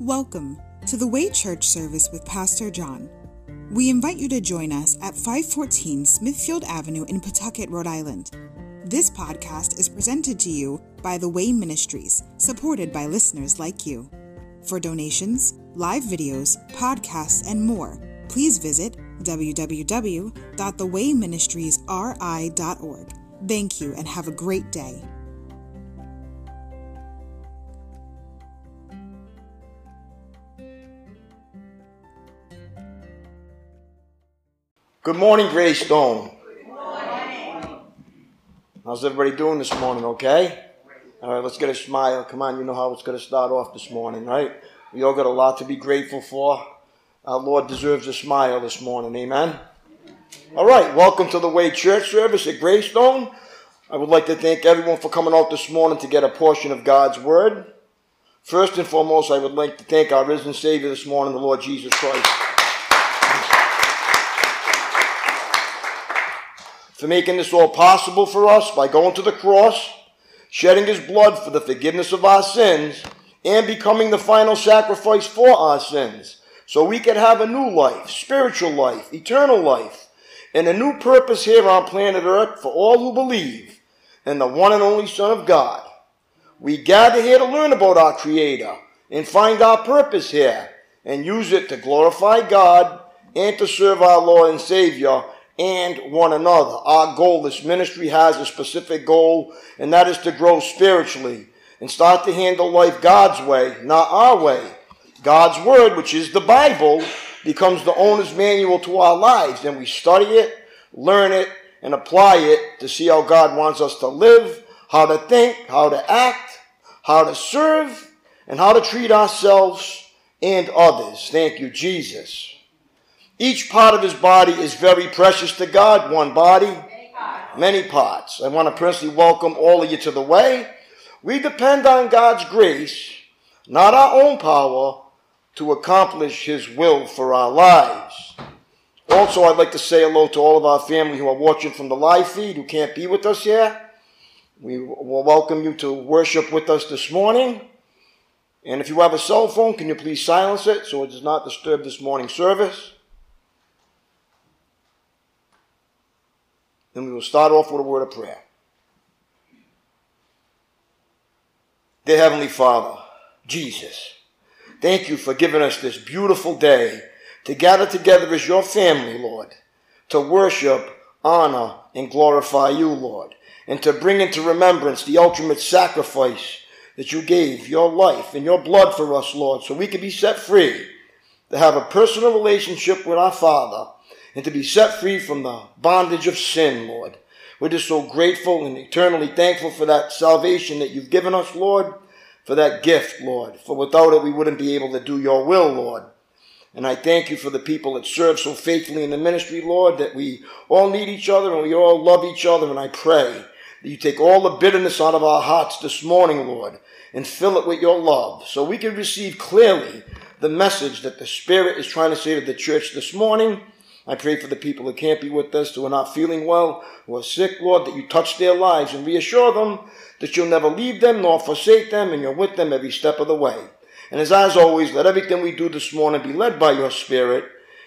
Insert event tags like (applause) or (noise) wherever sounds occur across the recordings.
Welcome to the Way Church service with Pastor John. We invite you to join us at 514 Smithfield Avenue in Pawtucket, Rhode Island. This podcast is presented to you by The Way Ministries, supported by listeners like you. For donations, live videos, podcasts, and more, please visit www.thewayministriesri.org. Thank you and have a great day. Good morning, Greystone. Good morning. How's everybody doing this morning? Okay? All right, let's get a smile. Come on, you know how it's going to start off this morning, right? We all got a lot to be grateful for. Our Lord deserves a smile this morning. Amen. All right, welcome to the Way Church service at Greystone. I would like to thank everyone for coming out this morning to get a portion of God's Word. First and foremost, I would like to thank our risen Savior this morning, the Lord Jesus Christ. For making this all possible for us by going to the cross, shedding his blood for the forgiveness of our sins, and becoming the final sacrifice for our sins, so we could have a new life, spiritual life, eternal life, and a new purpose here on planet Earth for all who believe in the one and only Son of God. We gather here to learn about our Creator and find our purpose here and use it to glorify God and to serve our Lord and Savior and one another. Our goal, this ministry has a specific goal, and that is to grow spiritually and start to handle life God's way, not our way. God's word, which is the Bible, becomes the owner's manual to our lives, and we study it, learn it, and apply it to see how God wants us to live, how to think, how to act, how to serve, and how to treat ourselves and others. Thank you, Jesus. Each part of his body is very precious to God. One body, many parts. I want to personally welcome all of you to the way. We depend on God's grace, not our own power, to accomplish his will for our lives. Also, I'd like to say hello to all of our family who are watching from the live feed who can't be with us here. We will welcome you to worship with us this morning. And if you have a cell phone, can you please silence it so it does not disturb this morning's service? Then we will start off with a word of prayer. Dear Heavenly Father, Jesus, thank you for giving us this beautiful day to gather together as your family, Lord, to worship, honor, and glorify you, Lord, and to bring into remembrance the ultimate sacrifice that you gave, your life and your blood for us, Lord, so we could be set free to have a personal relationship with our Father and to be set free from the bondage of sin, Lord. We're just so grateful and eternally thankful for that salvation that you've given us, Lord, for that gift, Lord. For without it, we wouldn't be able to do your will, Lord. And I thank you for the people that serve so faithfully in the ministry, Lord, that we all need each other and we all love each other. And I pray that you take all the bitterness out of our hearts this morning, Lord, and fill it with your love so we can receive clearly the message that the Spirit is trying to say to the church this morning I pray for the people who can't be with us, who are not feeling well, who are sick, Lord, that you touch their lives and reassure them that you'll never leave them nor forsake them and you're with them every step of the way. And as, as always, let everything we do this morning be led by your Spirit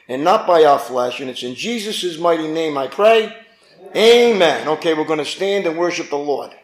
and not by our flesh. And it's in Jesus' mighty name I pray. Amen. Okay, we're going to stand and worship the Lord.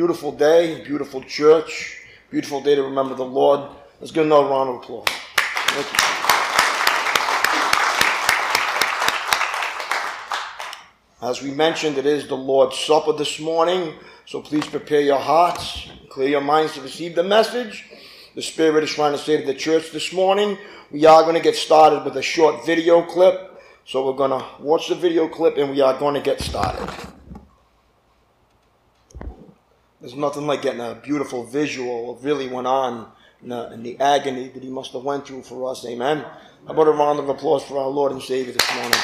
Beautiful day, beautiful church, beautiful day to remember the Lord. Let's give another round of applause. Thank you. As we mentioned, it is the Lord's Supper this morning, so please prepare your hearts, clear your minds to receive the message. The Spirit is trying to say to the church this morning. We are going to get started with a short video clip. So we're going to watch the video clip and we are going to get started. There's nothing like getting a beautiful visual of really went on in the, in the agony that he must have went through for us. Amen. How about a round of applause for our Lord and Savior this morning? (clears throat)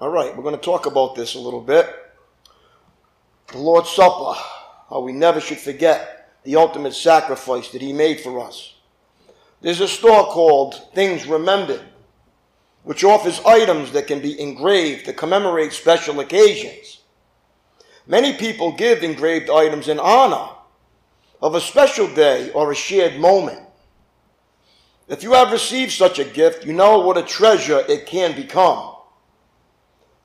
All right, we're going to talk about this a little bit. The Lord's Supper, how we never should forget the ultimate sacrifice that He made for us. There's a store called Things Remembered which offers items that can be engraved to commemorate special occasions. Many people give engraved items in honor of a special day or a shared moment. If you have received such a gift, you know what a treasure it can become.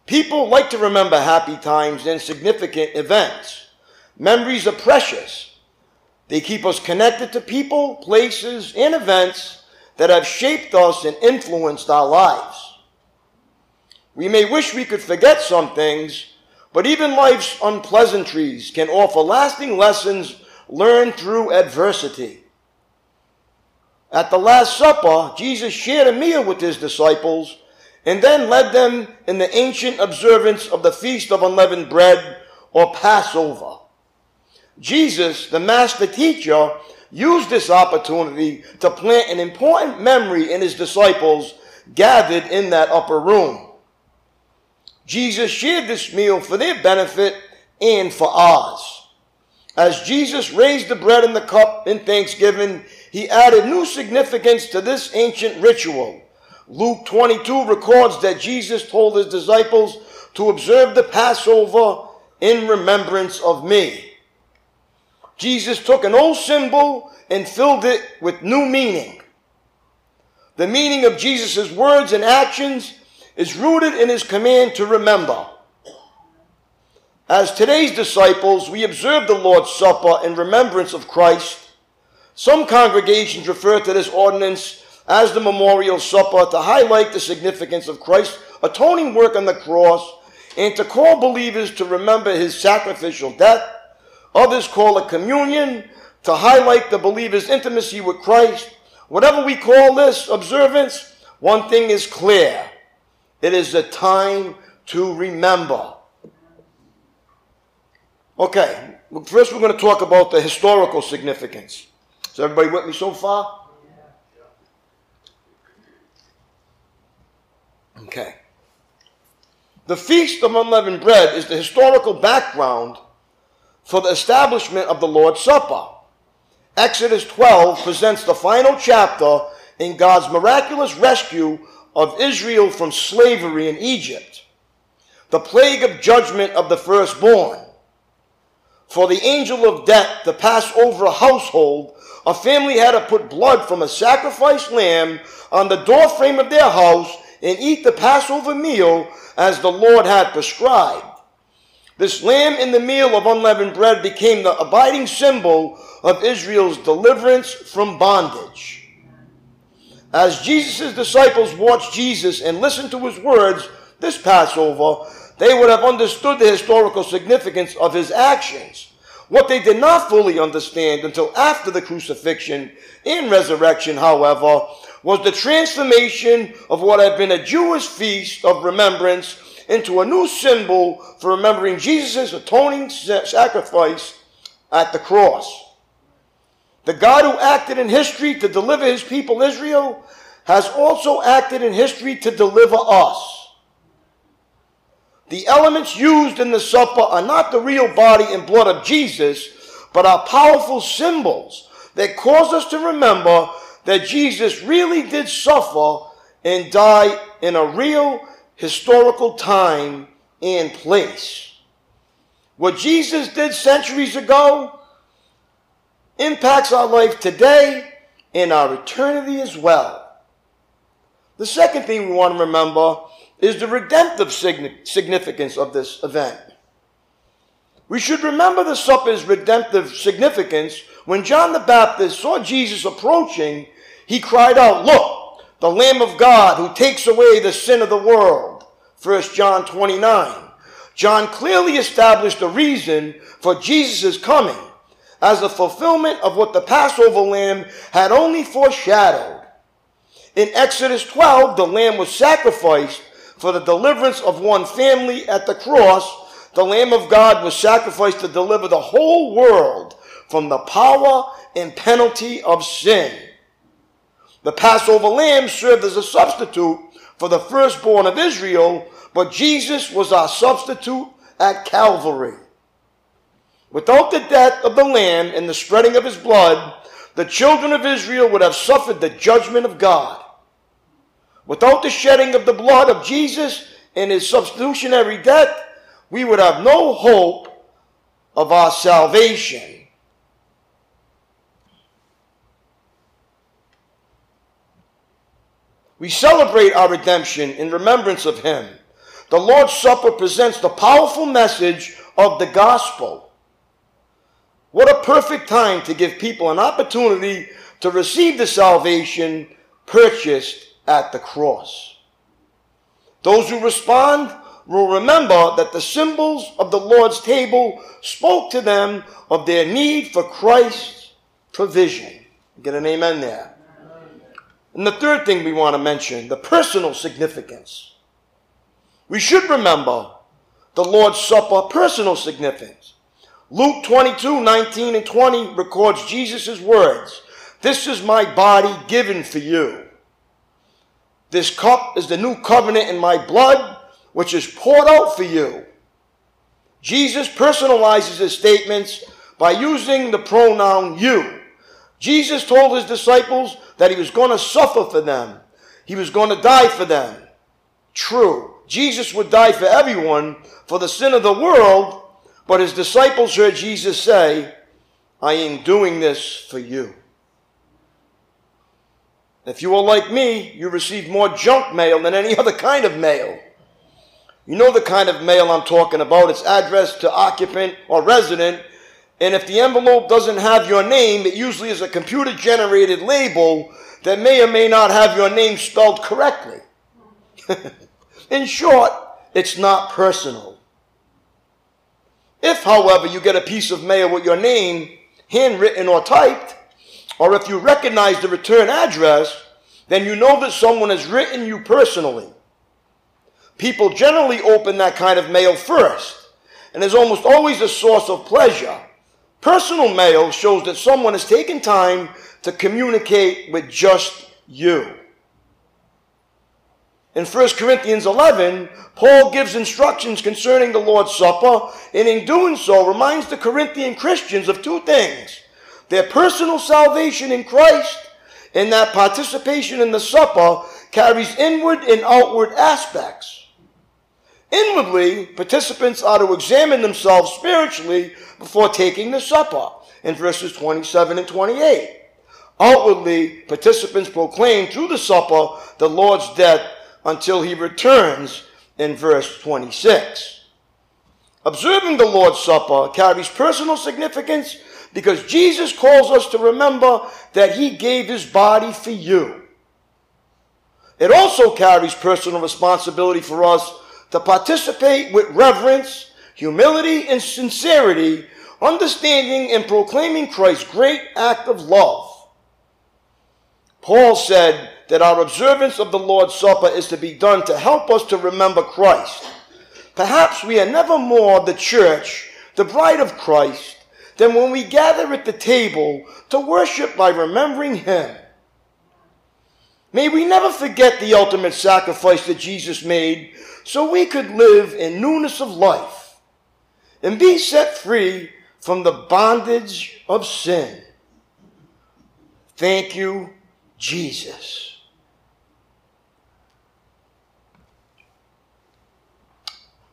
People like to remember happy times and significant events. Memories are precious. They keep us connected to people, places, and events that have shaped us and influenced our lives. We may wish we could forget some things, but even life's unpleasantries can offer lasting lessons learned through adversity. At the Last Supper, Jesus shared a meal with his disciples and then led them in the ancient observance of the Feast of Unleavened Bread or Passover. Jesus, the master teacher, used this opportunity to plant an important memory in his disciples gathered in that upper room. Jesus shared this meal for their benefit and for ours. As Jesus raised the bread and the cup in thanksgiving, he added new significance to this ancient ritual. Luke 22 records that Jesus told his disciples to observe the Passover in remembrance of me. Jesus took an old symbol and filled it with new meaning. The meaning of Jesus' words and actions is rooted in his command to remember. As today's disciples, we observe the Lord's Supper in remembrance of Christ. Some congregations refer to this ordinance as the memorial supper to highlight the significance of Christ's atoning work on the cross and to call believers to remember his sacrificial death Others call it communion to highlight the believer's intimacy with Christ. Whatever we call this observance, one thing is clear. It is a time to remember. Okay, first we're going to talk about the historical significance. Is everybody with me so far? Okay. The Feast of Unleavened Bread is the historical background for the establishment of the Lord's Supper. Exodus 12 presents the final chapter in God's miraculous rescue of Israel from slavery in Egypt, the plague of judgment of the firstborn. For the angel of death to pass over a household, a family had to put blood from a sacrificed lamb on the doorframe of their house and eat the Passover meal as the Lord had prescribed. This lamb in the meal of unleavened bread became the abiding symbol of Israel's deliverance from bondage. As Jesus' disciples watched Jesus and listened to his words this Passover, they would have understood the historical significance of his actions. What they did not fully understand until after the crucifixion and resurrection, however, was the transformation of what had been a Jewish feast of remembrance into a new symbol for remembering Jesus' atoning sacrifice at the cross. The God who acted in history to deliver his people Israel has also acted in history to deliver us. The elements used in the supper are not the real body and blood of Jesus, but are powerful symbols that cause us to remember that Jesus really did suffer and die in a real historical time and place. What Jesus did centuries ago impacts our life today and our eternity as well. The second thing we want to remember is the redemptive significance of this event. We should remember the supper's redemptive significance. When John the Baptist saw Jesus approaching, he cried out, Look, the Lamb of God who takes away the sin of the world. 1 John 29. John clearly established the reason for Jesus' coming as the fulfillment of what the Passover lamb had only foreshadowed. In Exodus 12, the lamb was sacrificed for the deliverance of one family at the cross. The Lamb of God was sacrificed to deliver the whole world from the power and penalty of sin. The Passover lamb served as a substitute for the firstborn of Israel, but Jesus was our substitute at Calvary. Without the death of the lamb and the spreading of his blood, the children of Israel would have suffered the judgment of God. Without the shedding of the blood of Jesus and his substitutionary death, we would have no hope of our salvation. We celebrate our redemption in remembrance of him. The Lord's Supper presents the powerful message of the gospel. What a perfect time to give people an opportunity to receive the salvation purchased at the cross. Those who respond will remember that the symbols of the Lord's table spoke to them of their need for Christ's provision. Get an amen there. And the third thing we want to mention the personal significance. We should remember the Lord's Supper personal significance. Luke 22, 19 and 20 records Jesus' words. This is my body given for you. This cup is the new covenant in my blood, which is poured out for you. Jesus personalizes his statements by using the pronoun you. Jesus told his disciples that he was going to suffer for them. He was going to die for them. True. Jesus would die for everyone for the sin of the world, but his disciples heard Jesus say, I am doing this for you. If you are like me, you receive more junk mail than any (laughs) other kind of mail. You know the kind of mail I'm talking about. It's addressed to occupant or resident. And if the envelope doesn't have your name, it usually is a computer generated label that may or may not have your name spelled correctly. (laughs) In short, it's not personal. If, however, you get a piece of mail with your name handwritten or typed, or if you recognize the return address, then you know that someone has written you personally. People generally open that kind of mail first, and is almost always a source of pleasure. Personal mail shows that someone has taken time to communicate with just you. In 1 Corinthians 11, Paul gives instructions concerning the Lord's Supper, and in doing so reminds the Corinthian Christians of two things their personal salvation in Christ, and that participation in the supper carries inward and outward aspects. Inwardly, participants are to examine themselves spiritually before taking the supper, in verses 27 and 28. Outwardly, participants proclaim through the supper the Lord's death until he returns in verse 26. Observing the Lord's Supper carries personal significance because Jesus calls us to remember that he gave his body for you. It also carries personal responsibility for us to participate with reverence, humility, and sincerity, understanding and proclaiming Christ's great act of love. Paul said, that our observance of the Lord's Supper is to be done to help us to remember Christ. Perhaps we are never more the church, the bride of Christ, than when we gather at the table to worship by remembering Him. May we never forget the ultimate sacrifice that Jesus made so we could live in newness of life and be set free from the bondage of sin. Thank you, Jesus.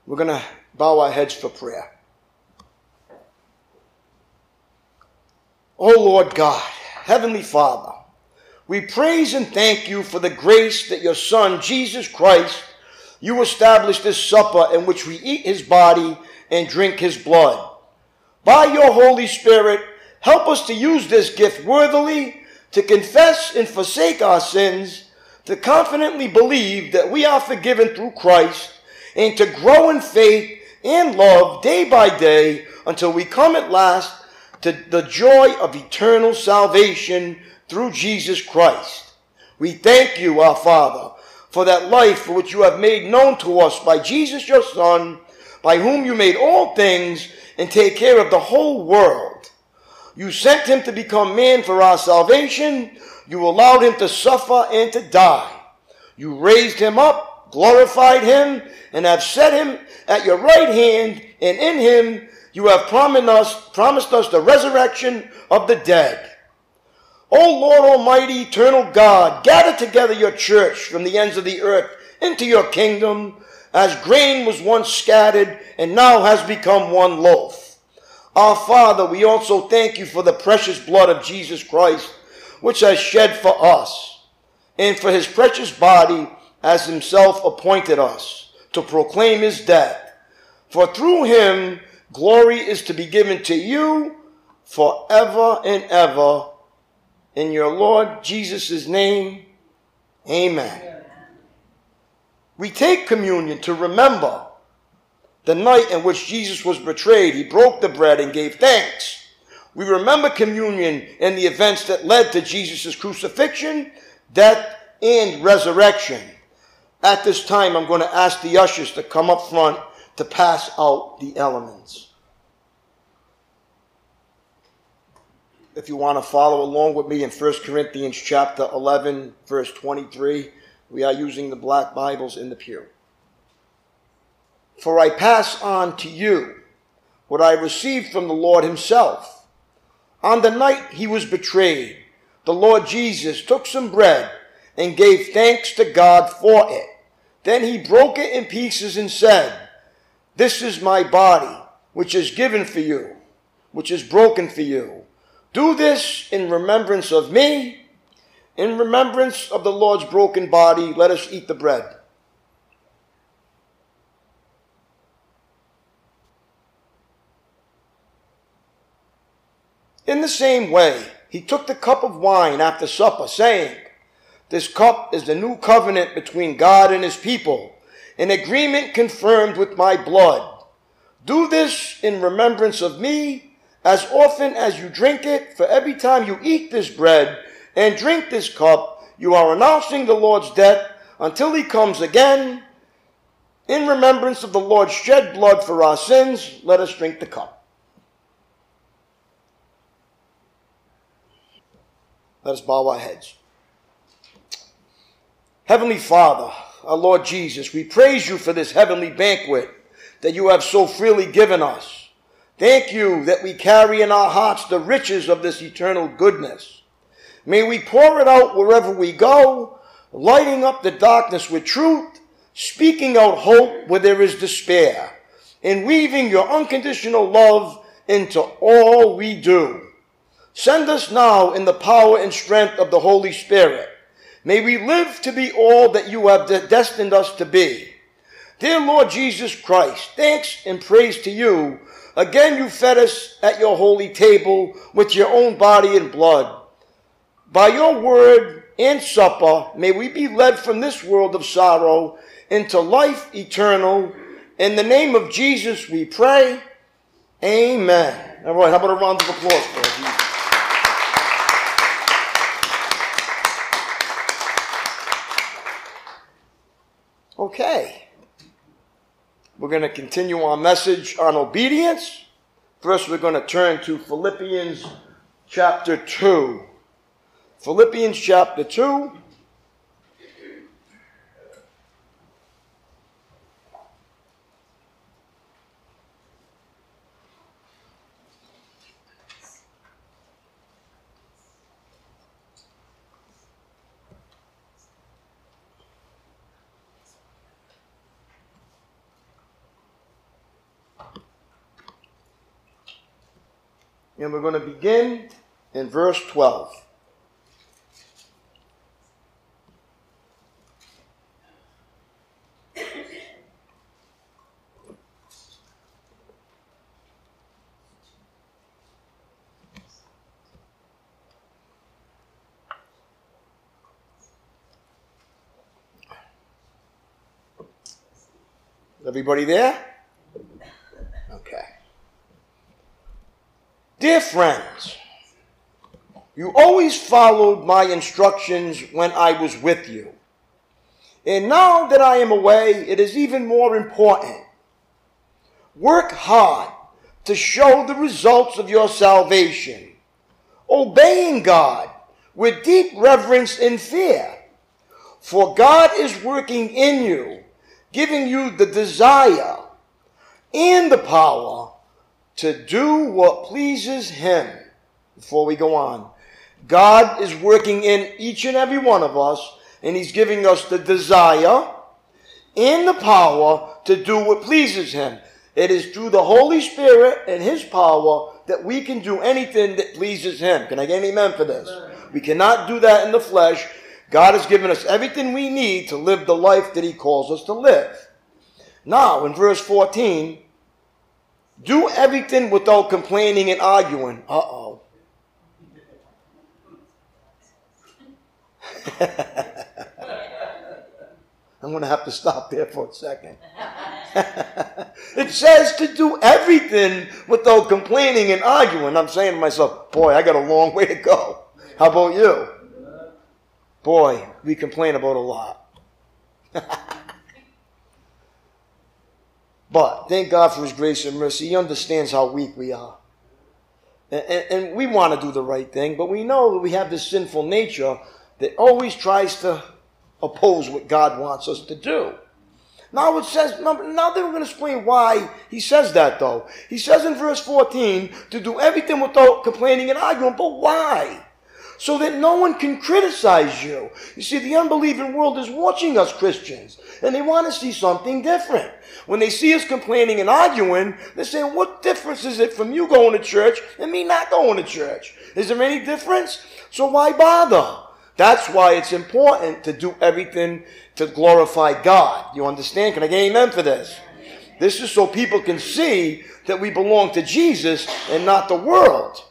We're going to bow our heads for prayer. Oh Lord God, Heavenly Father, we praise and thank you for the grace that your Son, Jesus Christ, you establish this supper in which we eat his body and drink his blood. By your Holy Spirit, help us to use this gift worthily, to confess and forsake our sins, to confidently believe that we are forgiven through Christ, and to grow in faith and love day by day until we come at last to the joy of eternal salvation through Jesus Christ. We thank you, our Father, for that life which you have made known to us by Jesus your Son, by whom you made all things and take care of the whole world. You sent him to become man for our salvation. You allowed him to suffer and to die. You raised him up, glorified him, and have set him at your right hand, and in him you have promised us, promised us the resurrection of the dead. O Lord Almighty, eternal God, gather together your church from the ends of the earth into your kingdom, as grain was once scattered and now has become one loaf. Our Father, we also thank you for the precious blood of Jesus Christ, which has shed for us, and for his precious body as himself appointed us to proclaim his death. For through him glory is to be given to you forever and ever. In your Lord Jesus' name, amen. We take communion to remember the night in which Jesus was betrayed. He broke the bread and gave thanks. We remember communion in the events that led to Jesus' crucifixion, death, and resurrection. At this time, I'm going to ask the ushers to come up front to pass out the elements. If you want to follow along with me in 1 Corinthians chapter 11, verse 23, we are using the black Bibles in the pew. For I pass on to you what I received from the Lord himself. On the night he was betrayed, the Lord Jesus took some bread and gave thanks to God for it. Then he broke it in pieces and said, This is my body, which is given for you, which is broken for you. Do this in remembrance of me. In remembrance of the Lord's broken body, let us eat the bread. In the same way, he took the cup of wine after supper, saying, This cup is the new covenant between God and his people, an agreement confirmed with my blood. Do this in remembrance of me as often as you drink it, for every time you eat this bread and drink this cup, you are announcing the Lord's death until he comes again. In remembrance of the Lord's shed blood for our sins, let us drink the cup. Let us bow our heads. Heavenly Father, our Lord Jesus, we praise you for this heavenly banquet that you have so freely given us. Thank you that we carry in our hearts the riches of this eternal goodness. May we pour it out wherever we go, lighting up the darkness with truth, speaking out hope where there is despair, and weaving your unconditional love into all we do. Send us now in the power and strength of the Holy Spirit. May we live to be all that you have destined us to be. Dear Lord Jesus Christ, thanks and praise to you Again, you fed us at your holy table with your own body and blood. By your word and supper, may we be led from this world of sorrow into life eternal. In the name of Jesus, we pray. Amen. All right, how about a round of applause for Jesus? Okay. We're going to continue our message on obedience. First, we're going to turn to Philippians chapter 2. Philippians chapter 2. and we're going to begin in verse 12. Everybody there? Dear friends, you always followed my instructions when I was with you. And now that I am away, it is even more important. Work hard to show the results of your salvation, obeying God with deep reverence and fear. For God is working in you, giving you the desire and the power to do what pleases Him. Before we go on, God is working in each and every one of us, and He's giving us the desire and the power to do what pleases Him. It is through the Holy Spirit and His power that we can do anything that pleases Him. Can I get an amen for this? We cannot do that in the flesh. God has given us everything we need to live the life that He calls us to live. Now, in verse 14, do everything without complaining and arguing. Uh oh. (laughs) I'm going to have to stop there for a second. (laughs) it says to do everything without complaining and arguing. I'm saying to myself, boy, I got a long way to go. How about you? Boy, we complain about a lot. (laughs) but thank God for His grace and mercy. He understands how weak we are. And, and, and we want to do the right thing, but we know that we have this sinful nature that always tries to oppose what God wants us to do. Now it says, now then we're going to explain why he says that though. He says in verse 14 to do everything without complaining and arguing, but why? So that no one can criticize you. You see, the unbelieving world is watching us Christians, and they want to see something different. When they see us complaining and arguing, they're saying, what difference is it from you going to church and me not going to church? Is there any difference? So why bother? That's why it's important to do everything to glorify God. You understand? Can I get amen for this? This is so people can see that we belong to Jesus and not the world.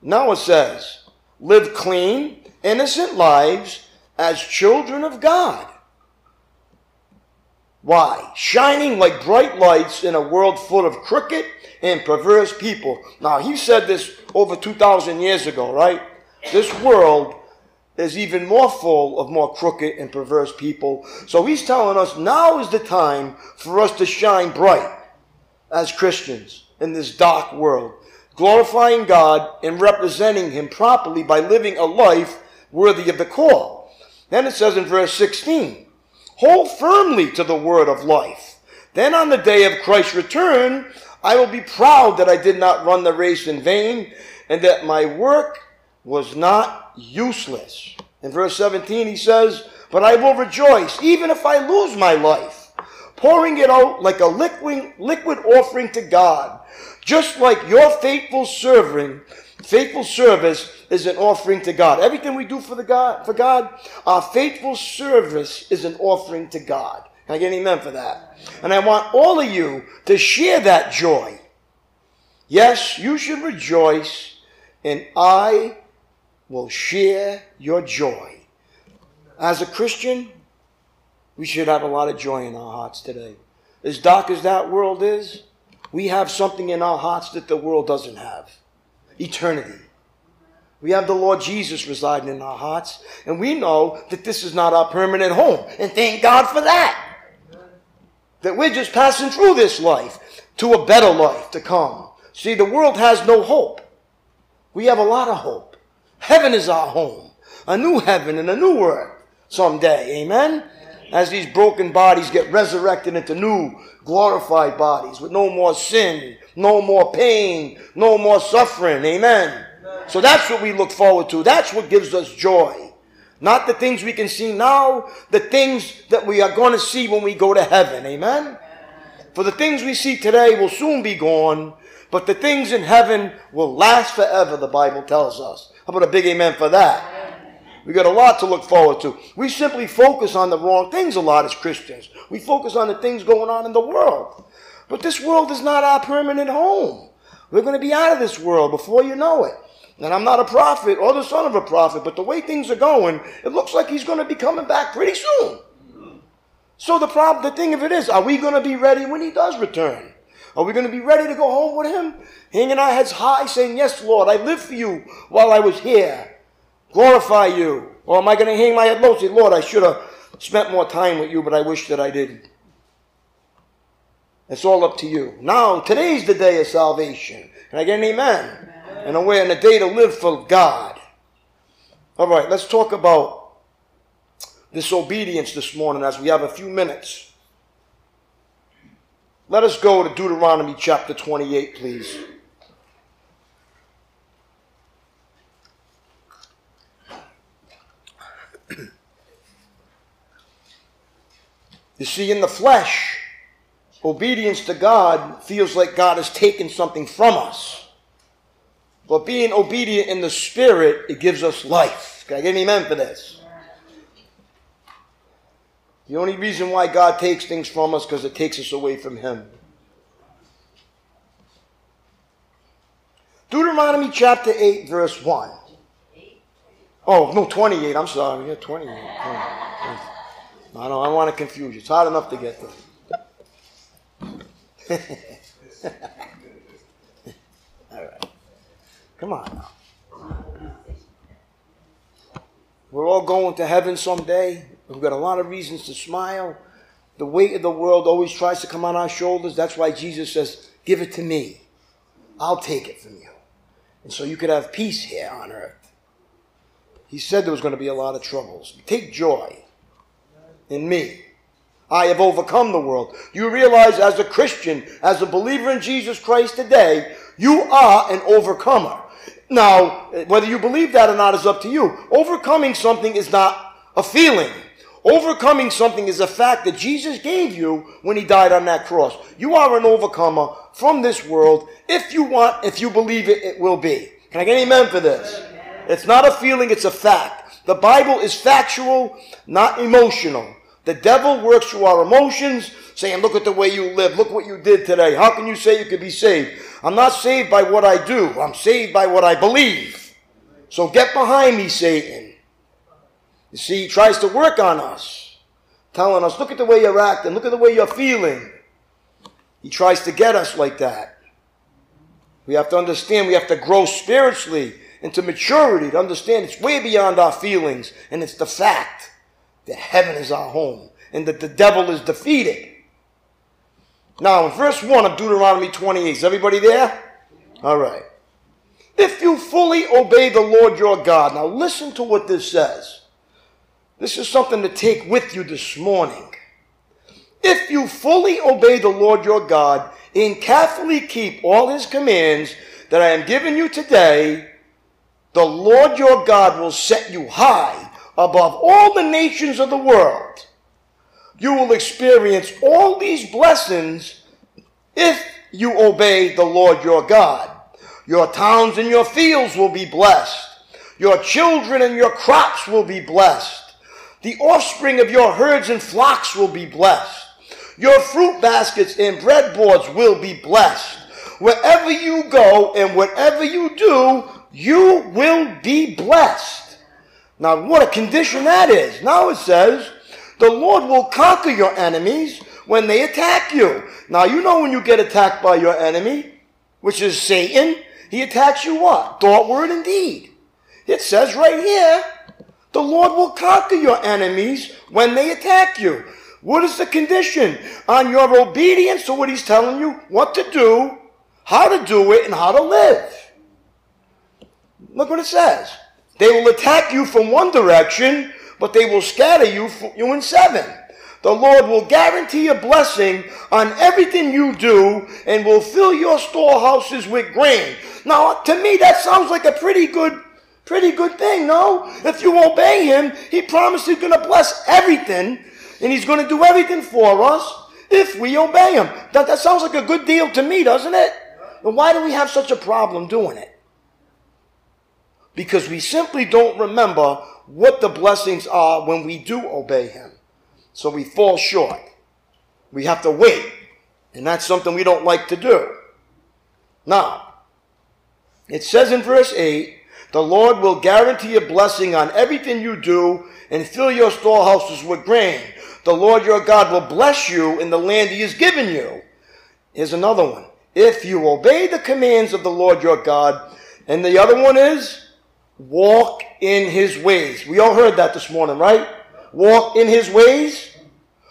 Now it says, live clean, innocent lives as children of God. Why? Shining like bright lights in a world full of crooked and perverse people. Now, he said this over 2,000 years ago, right? This world is even more full of more crooked and perverse people. So he's telling us now is the time for us to shine bright as Christians in this dark world, glorifying God and representing Him properly by living a life worthy of the call. Then it says in verse 16, hold firmly to the word of life. Then on the day of Christ's return, I will be proud that I did not run the race in vain and that my work was not useless. In verse 17, he says, But I will rejoice, even if I lose my life, pouring it out like a liquid, liquid offering to God, just like your faithful serving, faithful service is an offering to God. Everything we do for the God, for God, our faithful service is an offering to God. Can I get an amen for that? And I want all of you to share that joy. Yes, you should rejoice, and I will share your joy. As a Christian, we should have a lot of joy in our hearts today. As dark as that world is, we have something in our hearts that the world doesn't have eternity. We have the Lord Jesus residing in our hearts, and we know that this is not our permanent home. And thank God for that. That we're just passing through this life to a better life to come. See, the world has no hope. We have a lot of hope. Heaven is our home. A new heaven and a new earth someday. Amen? As these broken bodies get resurrected into new glorified bodies with no more sin, no more pain, no more suffering. Amen. So that's what we look forward to. That's what gives us joy. Not the things we can see now, the things that we are going to see when we go to heaven. Amen? For the things we see today will soon be gone, but the things in heaven will last forever, the Bible tells us. How about a big amen for that? We got a lot to look forward to. We simply focus on the wrong things a lot as Christians. We focus on the things going on in the world. But this world is not our permanent home. We're going to be out of this world before you know it. And I'm not a prophet or the son of a prophet, but the way things are going, it looks like he's going to be coming back pretty soon. So the problem, the thing of it is, are we going to be ready when he does return? Are we going to be ready to go home with him? Hanging our heads high, saying, Yes, Lord, I lived for you while I was here. Glorify you. Or am I going to hang my head low, say, Lord, I should have spent more time with you, but I wish that I didn't. It's all up to you. Now, today's the day of salvation. Can I get an amen? amen. And we're in a day to live for God. All right, let's talk about disobedience this morning as we have a few minutes. Let us go to Deuteronomy chapter 28, please. (clears throat) you see, in the flesh, obedience to God feels like God has taken something from us. But being obedient in the spirit, it gives us life. Can I get an amen for this? The only reason why God takes things from us because it takes us away from Him. Deuteronomy chapter 8, verse 1. Oh, no, 28. I'm sorry. Yeah, 28. I don't, I want to confuse you. It's hard enough to get there. All right. Come on now. We're all going to heaven someday. We've got a lot of reasons to smile. The weight of the world always tries to come on our shoulders. That's why Jesus says, Give it to me. I'll take it from you. And so you could have peace here on earth. He said there was going to be a lot of troubles. Take joy in me. I have overcome the world. You realize as a Christian, as a believer in Jesus Christ today, you are an overcomer. Now, whether you believe that or not is up to you. Overcoming something is not a feeling. Overcoming something is a fact that Jesus gave you when he died on that cross. You are an overcomer from this world. If you want, if you believe it, it will be. Can I get an amen for this? It's not a feeling, it's a fact. The Bible is factual, not emotional. The devil works through our emotions, saying, Look at the way you live. Look what you did today. How can you say you could be saved? I'm not saved by what I do, I'm saved by what I believe. So get behind me, Satan. You see, he tries to work on us, telling us, Look at the way you're acting, look at the way you're feeling. He tries to get us like that. We have to understand we have to grow spiritually into maturity to understand it's way beyond our feelings and it's the fact that heaven is our home and that the devil is defeated. Now, in verse 1 of Deuteronomy 28, is everybody there? All right. If you fully obey the Lord your God, now listen to what this says. This is something to take with you this morning. If you fully obey the Lord your God and carefully keep all his commands that I am giving you today, the Lord your God will set you high above all the nations of the world. You will experience all these blessings if you obey the Lord your God. Your towns and your fields will be blessed. Your children and your crops will be blessed. The offspring of your herds and flocks will be blessed. Your fruit baskets and breadboards will be blessed. Wherever you go and whatever you do, you will be blessed. Now, what a condition that is. Now it says, the Lord will conquer your enemies when they attack you. Now, you know when you get attacked by your enemy, which is Satan, he attacks you what? Thought, word, and deed. It says right here, the Lord will conquer your enemies when they attack you. What is the condition? On your obedience to what he's telling you, what to do, how to do it, and how to live. Look what it says. They will attack you from one direction, but they will scatter you, you in seven. The Lord will guarantee a blessing on everything you do and will fill your storehouses with grain. Now, to me, that sounds like a pretty good, pretty good thing, no? If you obey him, he promised he's going to bless everything and he's going to do everything for us if we obey him. That, that sounds like a good deal to me, doesn't it? And why do we have such a problem doing it? Because we simply don't remember what the blessings are when we do obey Him. So we fall short. We have to wait. And that's something we don't like to do. Now, it says in verse 8, the Lord will guarantee a blessing on everything you do and fill your storehouses with grain. The Lord your God will bless you in the land he has given you. Here's another one. If you obey the commands of the Lord your God, and the other one is walk in his ways. We all heard that this morning, right? Walk in his ways.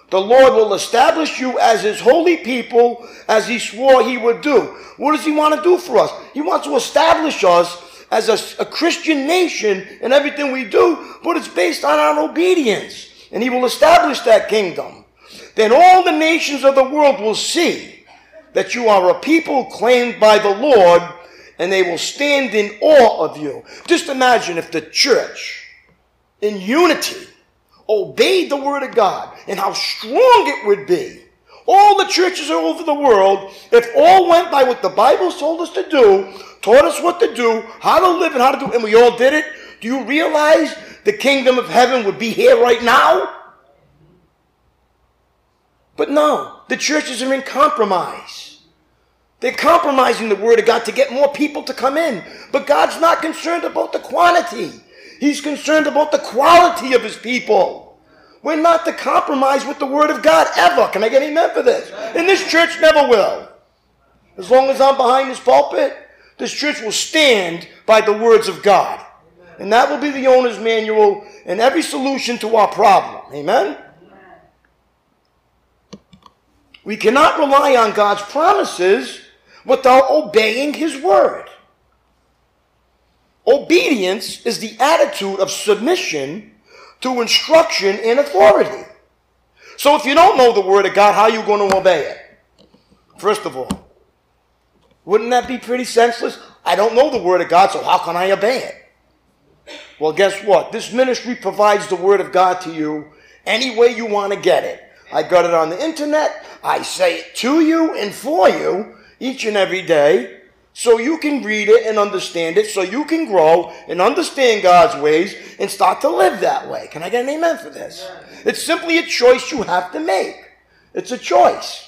The Lord will establish you as his holy people as he swore he would do. What does he want to do for us? He wants to establish us as a, a Christian nation in everything we do, but it's based on our obedience. And he will establish that kingdom. Then all the nations of the world will see that you are a people claimed by the Lord, and they will stand in awe of you. Just imagine if the church, in unity, obeyed the word of God and how strong it would be. All the churches all over the world, if all went by what the Bible told us to do, taught us what to do, how to live and how to do, and we all did it, do you realize the kingdom of heaven would be here right now? But no, the churches are in compromise. They're compromising the word of God to get more people to come in. But God's not concerned about the quantity. He's concerned about the quality of his people. We're not to compromise with the word of God ever. Can I get amen for this? And this church never will. As long as I'm behind this pulpit, this church will stand by the words of God. And that will be the owner's manual and every solution to our problem. Amen? We cannot rely on God's promises without obeying His word. Obedience is the attitude of submission to instruction and authority. So if you don't know the word of God, how are you going to obey it? First of all, wouldn't that be pretty senseless? I don't know the word of God, so how can I obey it? Well, guess what? This ministry provides the word of God to you any way you want to get it. I got it on the internet. I say it to you and for you each and every day so you can read it and understand it, so you can grow and understand God's ways and start to live that way. Can I get an amen for this? It's simply a choice you have to make. It's a choice.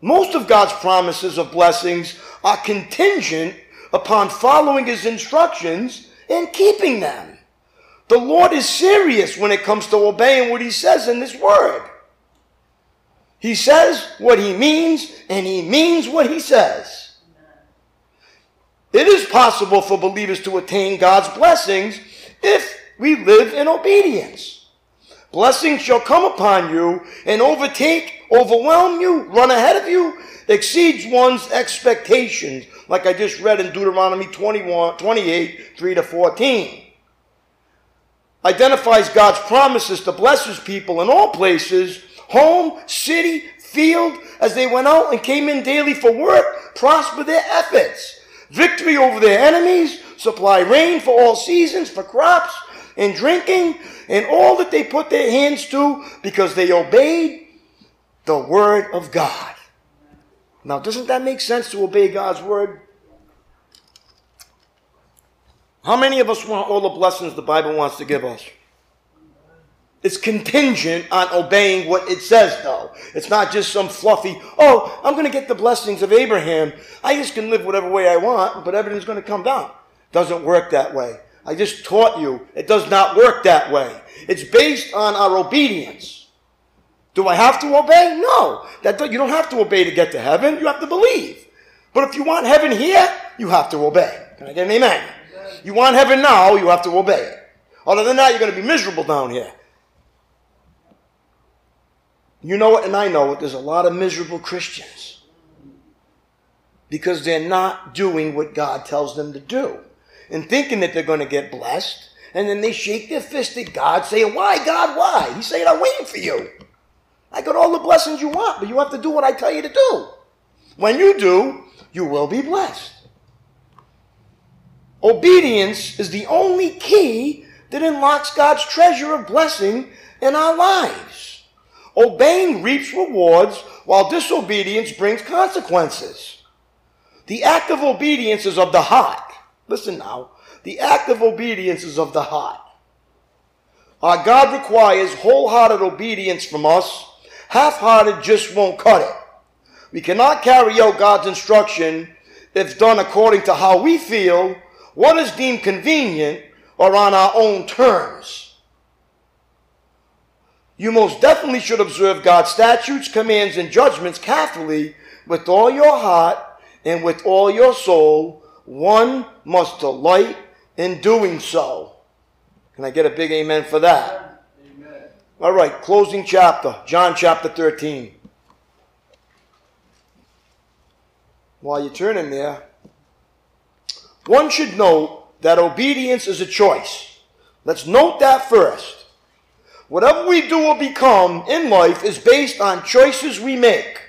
Most of God's promises of blessings are contingent upon following his instructions and keeping them. The Lord is serious when it comes to obeying what he says in this word. He says what he means, and he means what he says. It is possible for believers to attain God's blessings if we live in obedience. Blessings shall come upon you and overtake, overwhelm you, run ahead of you, exceeds one's expectations, like I just read in Deuteronomy 21, 28, 3 to 14. Identifies God's promises to bless his people in all places home, city, field, as they went out and came in daily for work, prosper their efforts. Victory over their enemies, supply rain for all seasons, for crops and drinking, and all that they put their hands to because they obeyed the word of God. Now, doesn't that make sense to obey God's word? How many of us want all the blessings the Bible wants to give us? It's contingent on obeying what it says, though. It's not just some fluffy, oh, I'm going to get the blessings of Abraham. I just can live whatever way I want, but everything's going to come down. Doesn't work that way. I just taught you it does not work that way. It's based on our obedience. Do I have to obey? No. That you don't have to obey to get to heaven. You have to believe. But if you want heaven here, you have to obey. Can I get an amen? You want heaven now, you have to obey it. Other than that, you're going to be miserable down here. You know it, and I know it. There's a lot of miserable Christians because they're not doing what God tells them to do and thinking that they're going to get blessed. And then they shake their fist at God, saying, Why, God, why? He's saying, I'm waiting for you. I got all the blessings you want, but you have to do what I tell you to do. When you do, you will be blessed. Obedience is the only key that unlocks God's treasure of blessing in our lives. Obeying reaps rewards, while disobedience brings consequences. The act of obedience is of the heart. Listen now. The act of obedience is of the heart. Our God requires wholehearted obedience from us. Half-hearted just won't cut it. We cannot carry out God's instruction if done according to how we feel, what is deemed convenient, or on our own terms. You most definitely should observe God's statutes, commands, and judgments carefully with all your heart and with all your soul. One must delight in doing so. Can I get a big amen for that? Amen. All right, closing chapter, John chapter 13. While you're turning there, one should note that obedience is a choice. Let's note that first. Whatever we do or become in life is based on choices we make.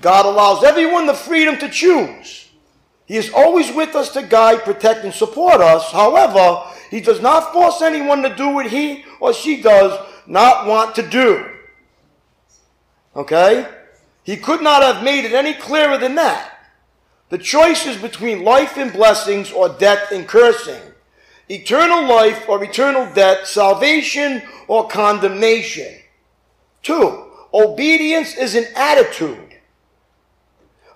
God allows everyone the freedom to choose. He is always with us to guide, protect, and support us. However, He does not force anyone to do what he or she does not want to do. Okay? He could not have made it any clearer than that. The choice is between life and blessings or death and cursing, eternal life or eternal death, salvation or condemnation. Two, obedience is an attitude.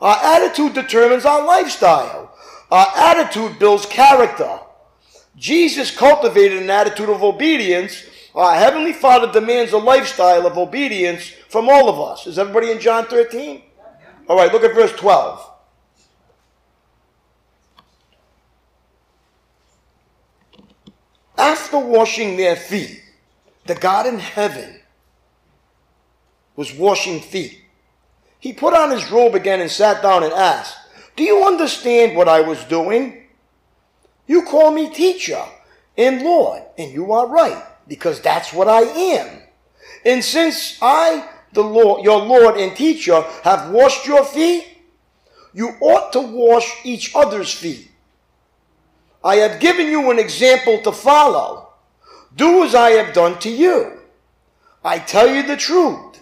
Our attitude determines our lifestyle. Our attitude builds character. Jesus cultivated an attitude of obedience. Our Heavenly Father demands a lifestyle of obedience from all of us. Is everybody in John 13? All right, look at verse 12. After washing their feet, the God in heaven was washing feet. He put on his robe again and sat down and asked, Do you understand what I was doing? You call me teacher and Lord, and you are right, because that's what I am. And since I, the Lord, your Lord and teacher, have washed your feet, you ought to wash each other's feet. I have given you an example to follow. Do as I have done to you. I tell you the truth.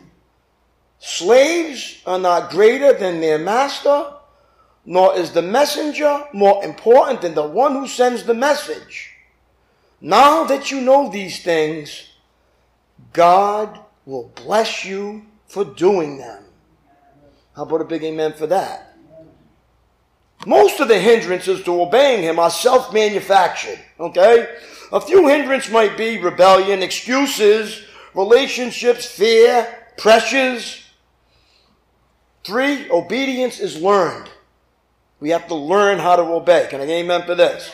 Slaves are not greater than their master, nor is the messenger more important than the one who sends the message. Now that you know these things, God will bless you for doing them. How about a big amen for that? Most of the hindrances to obeying him are self manufactured. Okay? A few hindrances might be rebellion, excuses, relationships, fear, pressures. Three, obedience is learned. We have to learn how to obey. Can I get amen for this?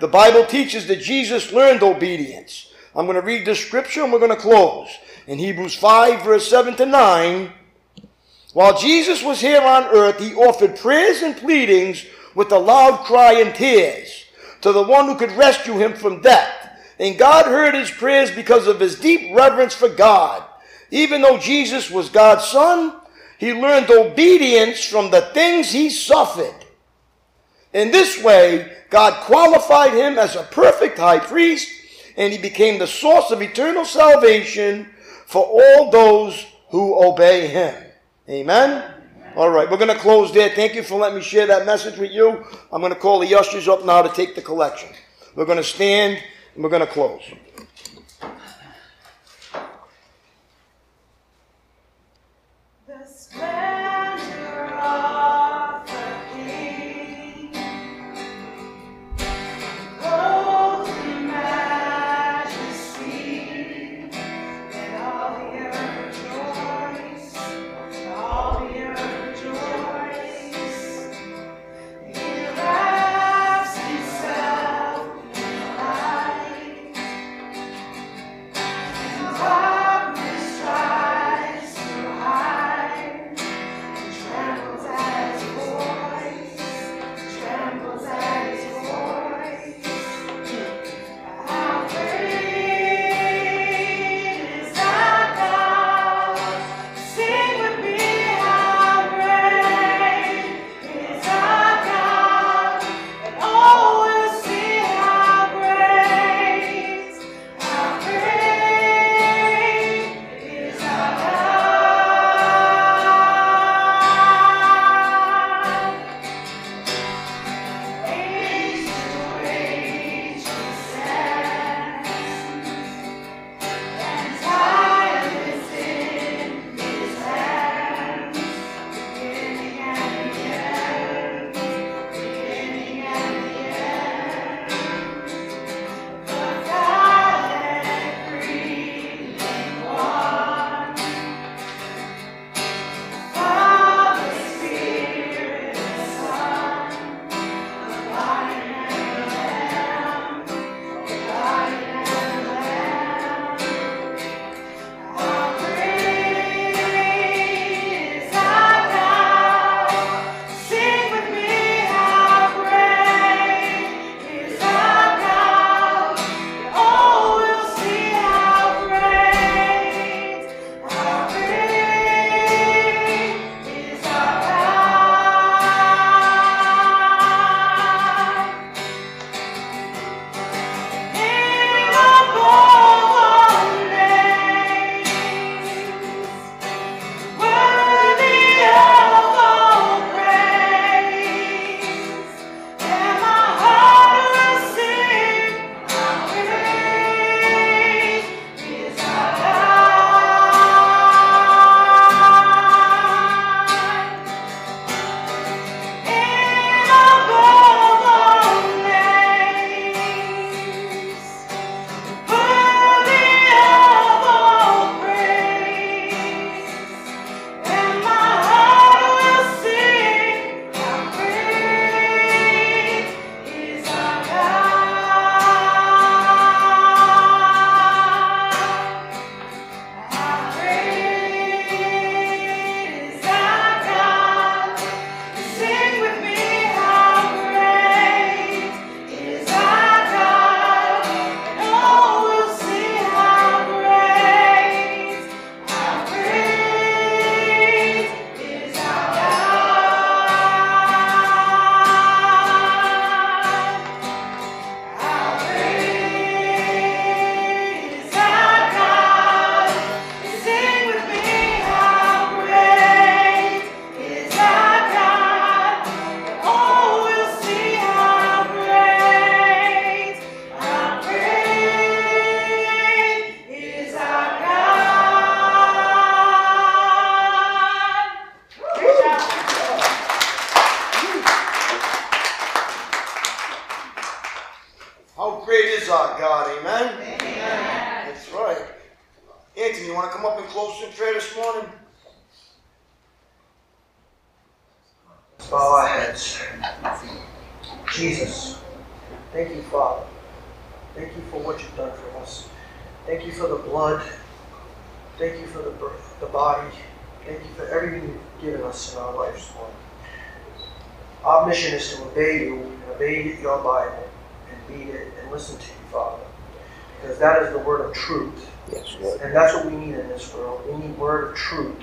The Bible teaches that Jesus learned obedience. I'm going to read this scripture and we're going to close. In Hebrews 5, verse 7 to 9, while Jesus was here on earth, he offered prayers and pleadings with a loud cry and tears to the one who could rescue him from death. And God heard his prayers because of his deep reverence for God. Even though Jesus was God's son, he learned obedience from the things he suffered. In this way, God qualified him as a perfect high priest, and he became the source of eternal salvation for all those who obey him. Amen? All right, we're going to close there. Thank you for letting me share that message with you. I'm going to call the ushers up now to take the collection. We're going to stand and we're going to close. Blood. Thank you for the, the body. Thank you for everything you've given us in our lives, Lord. Our mission is to obey you and obey your Bible and read it and listen to you, Father. Because that is the word of truth. Yes, Lord. And that's what we need in this world. We need word of truth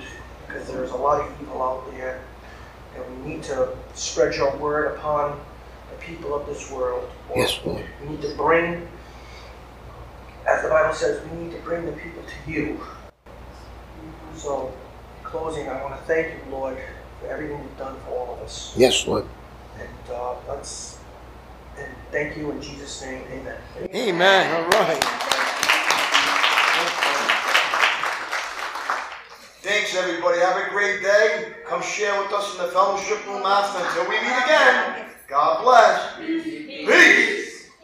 because there's a lot of evil out there. And we need to spread your word upon the people of this world. Yes, Lord. We need to bring, as the Bible says, we need to bring the people to you. So, in closing, I want to thank you, Lord, for everything you've done for all of us. Yes, Lord. And uh, let's and thank you in Jesus' name. Amen. Amen. All right. Thanks, everybody. Have a great day. Come share with us in the fellowship room after. Until we meet again, God bless. Peace.